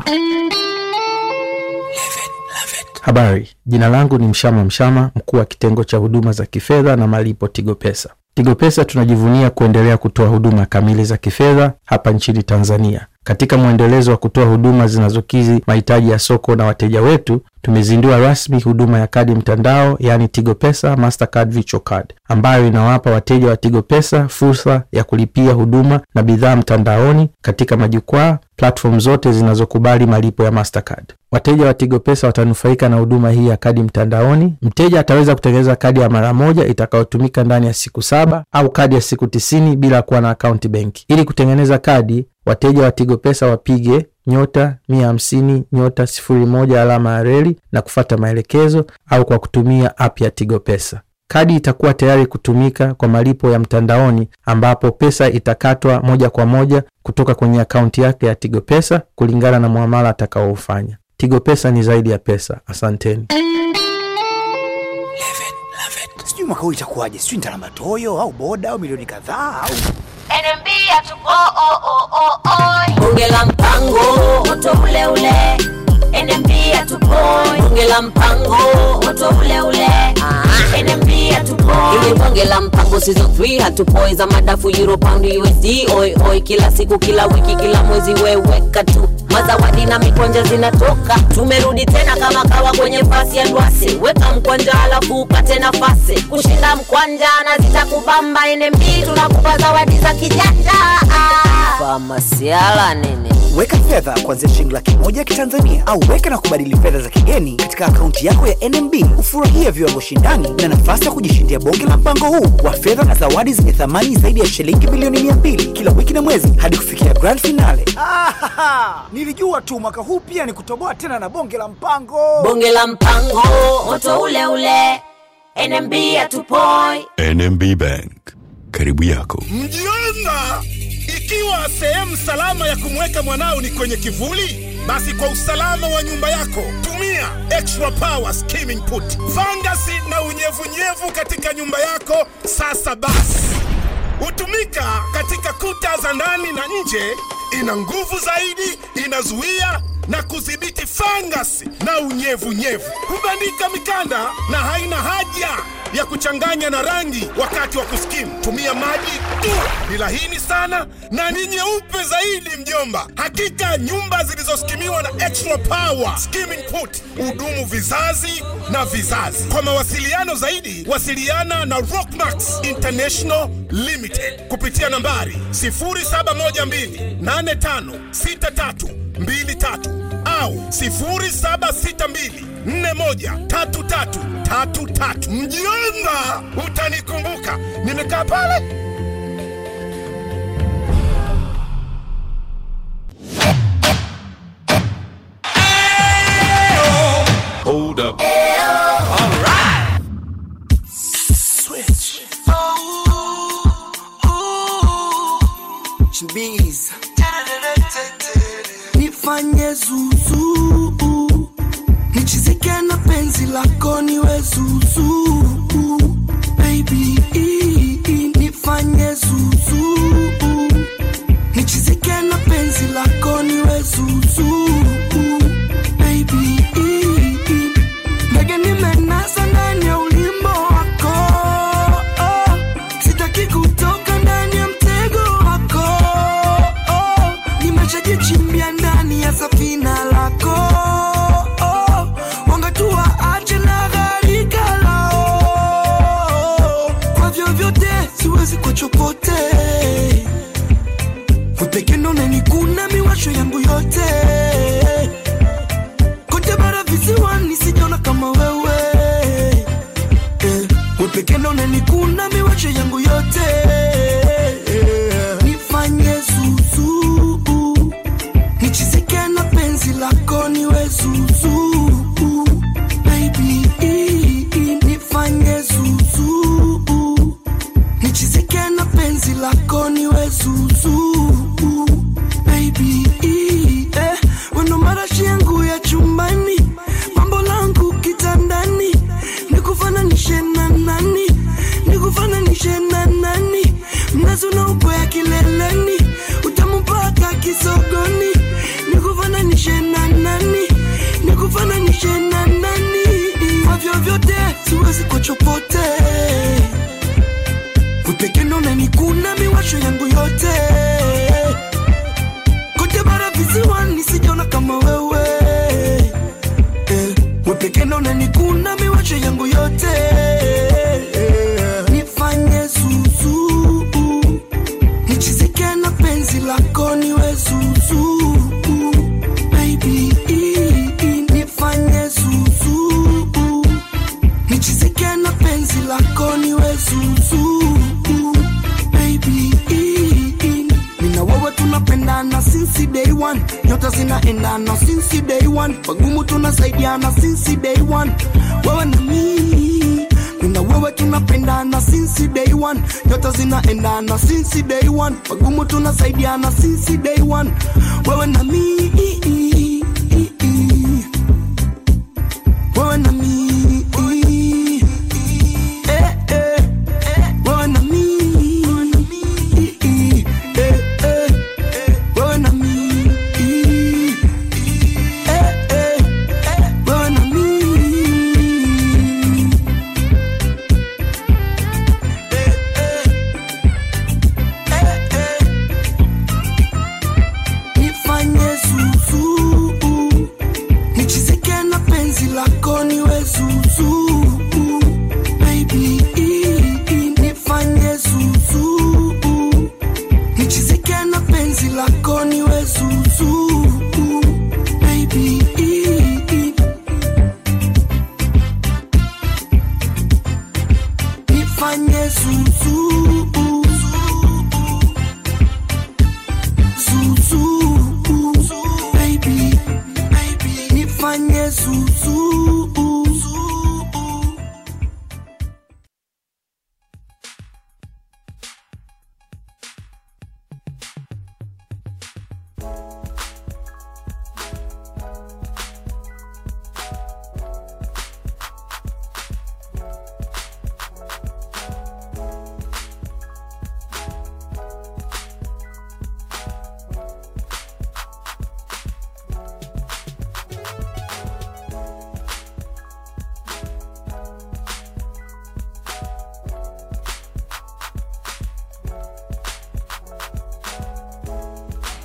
Habari, jina langu ni Mshama Mshama, mkuu wa kitengo cha huduma za kifedha na malipo Tigo Pesa. Tigo Pesa tunajivunia kuendelea kutoa huduma kamili za kifedha hapa nchini Tanzania. Katika mwendelezo wa kutoa huduma zinazokidhi mahitaji ya soko na wateja wetu, tumezindua rasmi huduma ya kadi mtandao, yaani Tigo Pesa Mastercard Virtual Card, ambayo inawapa wateja wa Tigo Pesa fursa ya kulipia huduma na bidhaa mtandaoni katika majukwaa platform zote zinazokubali malipo ya Mastercard. Wateja wa Tigo Pesa watanufaika na huduma hii ya kadi mtandaoni. Mteja ataweza kutengeneza kadi ya mara moja itakayotumika ndani ya siku saba au kadi ya siku tisini bila kuwa na akaunti benki. Ili kutengeneza kadi, wateja wa Tigo Pesa wapige nyota mia hamsini nyota sifuri moja alama ya reli na kufata maelekezo au kwa kutumia app ya Tigo Pesa. Kadi itakuwa tayari kutumika kwa malipo ya mtandaoni ambapo pesa itakatwa moja kwa moja kutoka kwenye akaunti yake ya Tigo Pesa kulingana na muamala atakaoufanya. Tigo Pesa ni zaidi ya pesa. Asanteni. sijui mwaka huu itakuwaje sijui nitalamba toyo au boda au milioni kadhaa au Hatuko oh, oh, oh, oh. Bunge la mpango moto ule ule NMB hatupoi Bunge la mpango moto ule ule. Ah. NMB hatupoi bunge la mpango season 3 hatupoi za madafu euro pound USD oi oi kila siku kila wiki kila mwezi weweka tu. Mazawadi na mikwanja zinatoka. Tumerudi tena kama kawa kwenye fasi ya ndwasi weka mkwanja alafu upate nafasi. Kushinda mkwanja na zitakubamba NMB tunakupa zawadi za kijanja. Ah. famasiala nini weka fedha kuanzia shilingi laki moja ya kitanzania au weka na kubadili fedha za kigeni katika akaunti yako ya nmb ufurahie viwango shindani na nafasi ya kujishindia bonge la mpango huu wa fedha na zawadi zenye thamani zaidi ya shilingi milioni 200 kila wiki na mwezi hadi kufikia grand finale. Nilijua tu mwaka huu pia ni kutoboa tena na bonge la mpango. Bonge la mpango moto ule ule. NMB hatupoi NMB Bank, karibu yako. Mjomba, ikiwa sehemu salama ya kumweka mwanao ni kwenye kivuli, basi kwa usalama wa nyumba yako tumia Extra Power Skimming Put. Fangasi na unyevunyevu katika nyumba yako sasa basi hutumika katika kuta za ndani na nje. Ina nguvu zaidi, inazuia na kudhibiti fangasi na unyevunyevu. Hubandika mikanda na haina haja kuchanganya na rangi wakati wa kuskimu. Tumia maji tu, ni laini sana na ni nyeupe zaidi, mjomba. Hakika nyumba zilizoskimiwa na Extra Power Skim Input hudumu vizazi na vizazi. Kwa mawasiliano zaidi, wasiliana na Rockmax International Limited kupitia nambari 0712 8563 23 au 0762 41 33 33. Mjomba, utanikumbuka. Nimekaa pale Hold up. Switch. Chimbiz. nifanye zuzu nichizike na penzi lako niwe zuzu. Baby nifanye zuzu. Nichizike na penzi lako niwe zuzu chokote, siwezi kwa chokote. Upeke ndo unanikuna miwasho yangu yote. Kote bara visiwani sijaona kama wewe. Eh, upeke ndo unanikuna miwasho yangu since day one. Nyota zinaendana since day one. Magumu tunasaidiana since day one. Wewe na mimi mina wewe tunapendana since day one. Nyota zinaendana since day one. Magumu tunasaidiana since day one. Wewe na mimi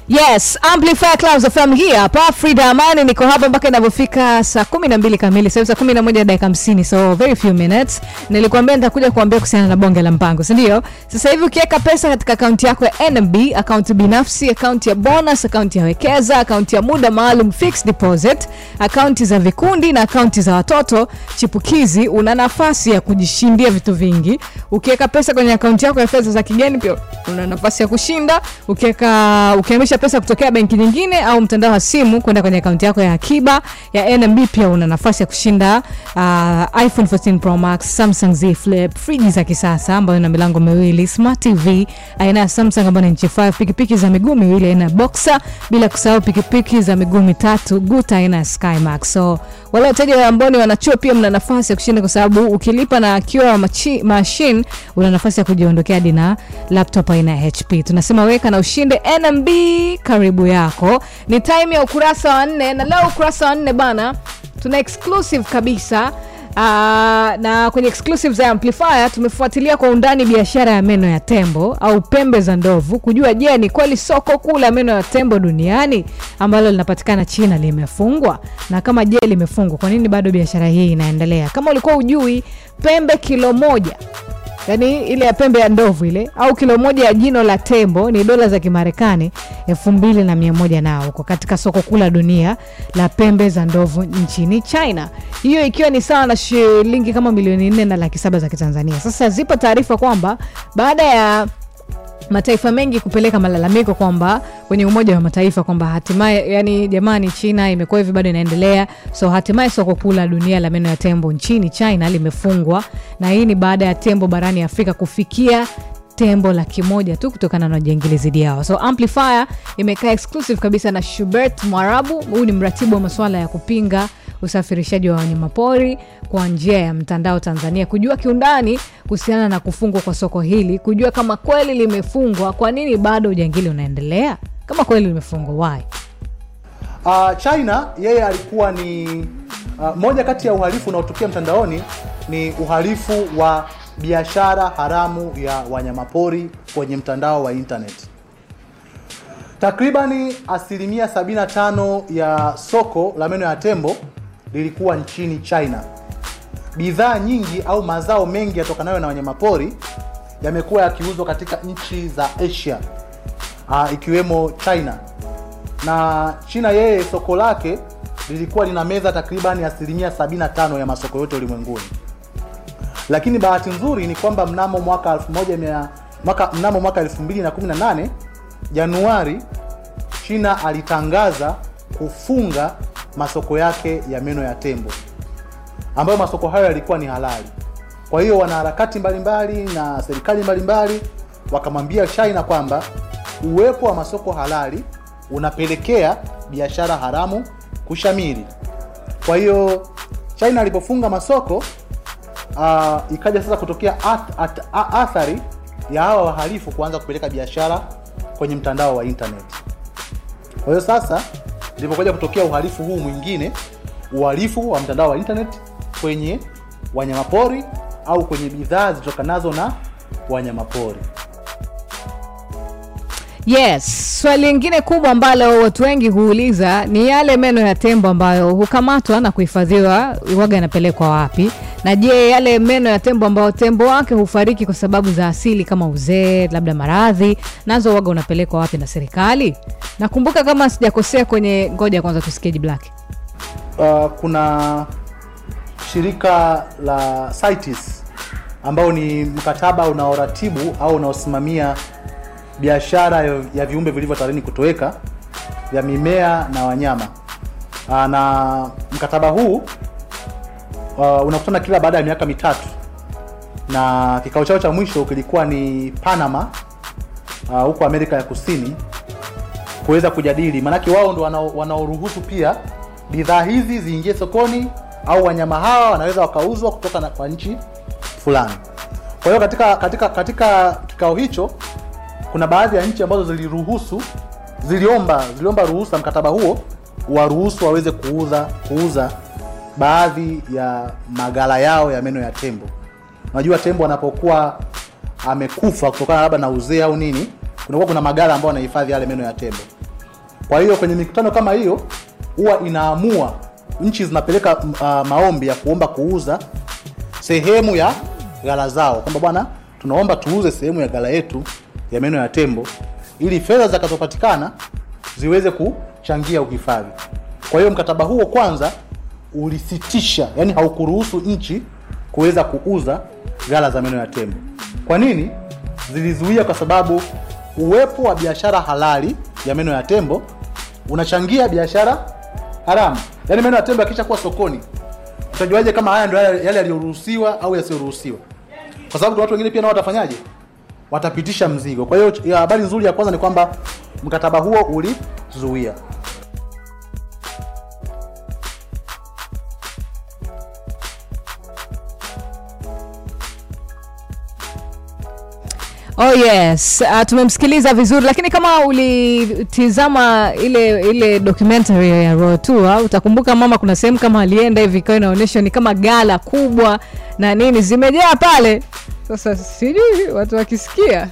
yes amplify clouds fm hii hapa frida amani niko hapa mpaka inavyofika saa kumi na mbili kamili sahivi saa kumi na moja dakika hamsini so very few minutes. Nilikuambia nitakuja kuambia kuhusiana na bonge la mpango sindio sasa hivi ukiweka pesa katika akaunti yako ya nmb akaunti binafsi akaunti ya bonus akaunti ya wekeza akaunti ya muda maalum fixed deposit akaunti za vikundi na akaunti za watoto chipukizi una nafasi ya kujishindia vitu vingi. Ukiweka pesa kwenye akaunti yako ya fedha za kigeni pia una nafasi ya kushinda. Ukiweka ukihamisha pesa kutokea benki nyingine au mtandao wa simu kwenda kwenye akaunti yako ya akiba ya nmb pia una nafasi ya kushinda uh, iphone 14 pro max samsung z flip friji za kisasa ambayo ina milango miwili smart tv aina ya samsung ambayo ni nchi 5 pikipiki za miguu miwili aina ya boxer bila kusahau pikipiki za miguu mitatu guta aina ya skymax. So wale wateja ambao ni wanachuo pia mna nafasi ya kushinda kwa sababu ukilipa na machi- machine una nafasi ya kujiondokea hadi na laptop aina ya hp tunasema weka na ushinde nmb karibu yako. Ni time ya ukurasa wa nne na leo ukurasa wa nne bana tuna exclusive kabisa. Uh, na kwenye exclusive za amplifier tumefuatilia kwa undani biashara ya meno ya tembo au pembe za ndovu. Kujua je ni kweli soko kuu la meno ya tembo duniani ambalo linapatikana china limefungwa? Na kama je limefungwa kwa nini bado biashara hii inaendelea? Kama ulikuwa ujui pembe kilo moja yaani ile ya pembe ya ndovu ile au kilo moja ya jino la tembo ni dola za kimarekani elfu mbili na mia moja nao huko katika soko kuu la dunia la pembe za ndovu nchini china. Hiyo ikiwa ni sawa na shilingi kama milioni nne na laki saba za kitanzania. Sasa zipo taarifa kwamba baada ya mataifa mengi kupeleka malalamiko kwamba kwenye umoja wa mataifa kwamba hatimaye yani jamani china imekuwa hivi bado inaendelea. So hatimaye soko kuu la dunia la meno ya tembo nchini china limefungwa. Na hii ni baada ya tembo barani afrika kufikia tembo laki moja tu kutokana na ujangili zidi yao. So amplifier imekaa exclusive kabisa na shubert mwarabu. Huyu ni mratibu wa masuala ya kupinga usafirishaji wa wanyamapori kwa njia ya mtandao tanzania. Kujua kiundani kuhusiana na kufungwa kwa soko hili kujua kama kweli limefungwa kwa nini bado ujangili unaendelea? Kama kweli limefungwa why? Uh, China yeye alikuwa ni uh, moja kati ya uhalifu unaotokea mtandaoni ni uhalifu wa biashara haramu ya wanyamapori kwenye mtandao wa internet. Takribani asilimia 75 ya soko la meno ya tembo lilikuwa nchini China. Bidhaa nyingi au mazao mengi yatokanayo na wanyamapori yamekuwa yakiuzwa katika nchi za Asia uh, ikiwemo China na China yeye soko lake lilikuwa lina meza takriban asilimia 75 ya masoko yote ulimwenguni. Lakini bahati nzuri ni kwamba mnamo mwaka 1100 mwaka mnamo mwaka 2018 Januari, China alitangaza kufunga masoko yake ya meno ya tembo ambayo masoko hayo yalikuwa ni halali. Kwa hiyo wanaharakati mbalimbali na serikali mbalimbali wakamwambia China kwamba uwepo wa masoko halali unapelekea biashara haramu kushamiri. Kwa hiyo China alipofunga masoko uh, ikaja sasa kutokea ath, ath, ath, athari ya hawa wahalifu kuanza kupeleka biashara kwenye mtandao wa internet. Kwa hiyo sasa ilipokuja kutokea uhalifu huu mwingine, uhalifu wa mtandao wa internet kwenye wanyamapori au kwenye bidhaa zitokanazo na wanyamapori. Yes, swali lingine kubwa ambalo watu wengi huuliza ni yale meno ya tembo ambayo hukamatwa na kuhifadhiwa waga yanapelekwa wapi? Na je, yale meno ya tembo ambayo tembo wake hufariki kwa sababu za asili kama uzee, labda maradhi, nazo waga unapelekwa wapi na serikali? Nakumbuka kama sijakosea kwenye, ngoja kwanza tusikie jibu. Uh, kuna shirika la CITES ambao ni mkataba unaoratibu au unaosimamia biashara ya- viumbe vilivyo hatarini kutoweka vya mimea na wanyama. Aa, na mkataba huu uh, unakutana kila baada ya miaka mitatu, na kikao chao cha mwisho kilikuwa ni Panama uh, huko Amerika ya Kusini kuweza kujadili, maanake wao ndo wanao- wanaoruhusu pia bidhaa hizi ziingie sokoni au wanyama hawa wanaweza wakauzwa kutoka na, kwa nchi fulani. Kwa hiyo katika katika katika kikao hicho kuna baadhi ya nchi ambazo ziliruhusu ziliomba ziliomba ruhusa mkataba huo waruhusu waweze kuuza kuuza baadhi ya magala yao ya meno ya tembo. Unajua tembo anapokuwa amekufa kutokana labda na uzee au nini, kunakuwa kuna magala ambayo anahifadhi yale meno ya tembo. Kwa hiyo kwenye mikutano kama hiyo huwa inaamua nchi zinapeleka uh, maombi ya kuomba kuuza sehemu ya ghala zao, kwamba bwana, tunaomba tuuze sehemu ya ghala yetu ya meno ya tembo ili fedha zitakazopatikana ziweze kuchangia uhifadhi. Kwa hiyo mkataba huo kwanza ulisitisha, yani haukuruhusu nchi kuweza kuuza ghala za meno ya tembo. Kwa nini? Zilizuia kwa sababu uwepo wa biashara halali ya meno ya tembo unachangia biashara haramu. Yaani meno ya tembo yakisha kuwa sokoni, utajuaje kama haya ndio yale yale yaliyoruhusiwa au yasiyoruhusiwa? Kwa sababu kuna watu wengine pia nao watafanyaje? Watapitisha mzigo. Kwa hiyo habari nzuri ya kwanza ni kwamba mkataba huo ulizuia. Oh yes, uh, tumemsikiliza vizuri, lakini kama ulitizama ile ile documentary ya Royal Tour utakumbuka mama, kuna sehemu kama alienda hivi ikawa inaonyesha ni kama gala kubwa na nini zimejaa pale. Sasa sijui watu wakisikia.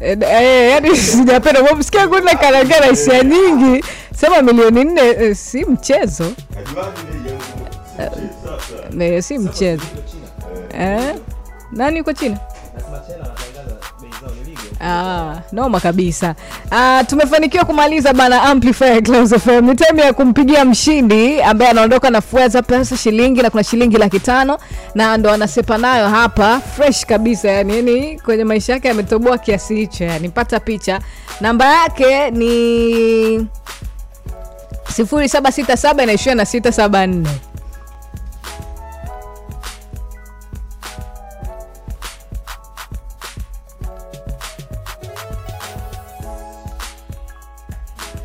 Eh, eh, yaani sijapenda msikia kuna kanaongea na hisia nyingi, sema milioni nne eh, si mchezo. Eh, eh, si mchezo. Eh? Nani uko China? Ah, noma kabisa. Ah, tumefanikiwa kumaliza bana Amplifier Clouds FM. Ni time ya kumpigia mshindi ambaye anaondoka na fueza pesa shilingi na kuna shilingi laki tano na ndo anasepa nayo hapa fresh kabisa yani, yani kwenye maisha yake ametoboa kiasi hicho yani, pata picha. Namba yake ni 0767 inaishia na 674.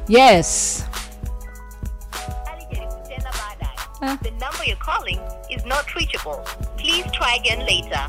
Yes. The number you're calling is not reachable. Please try again later.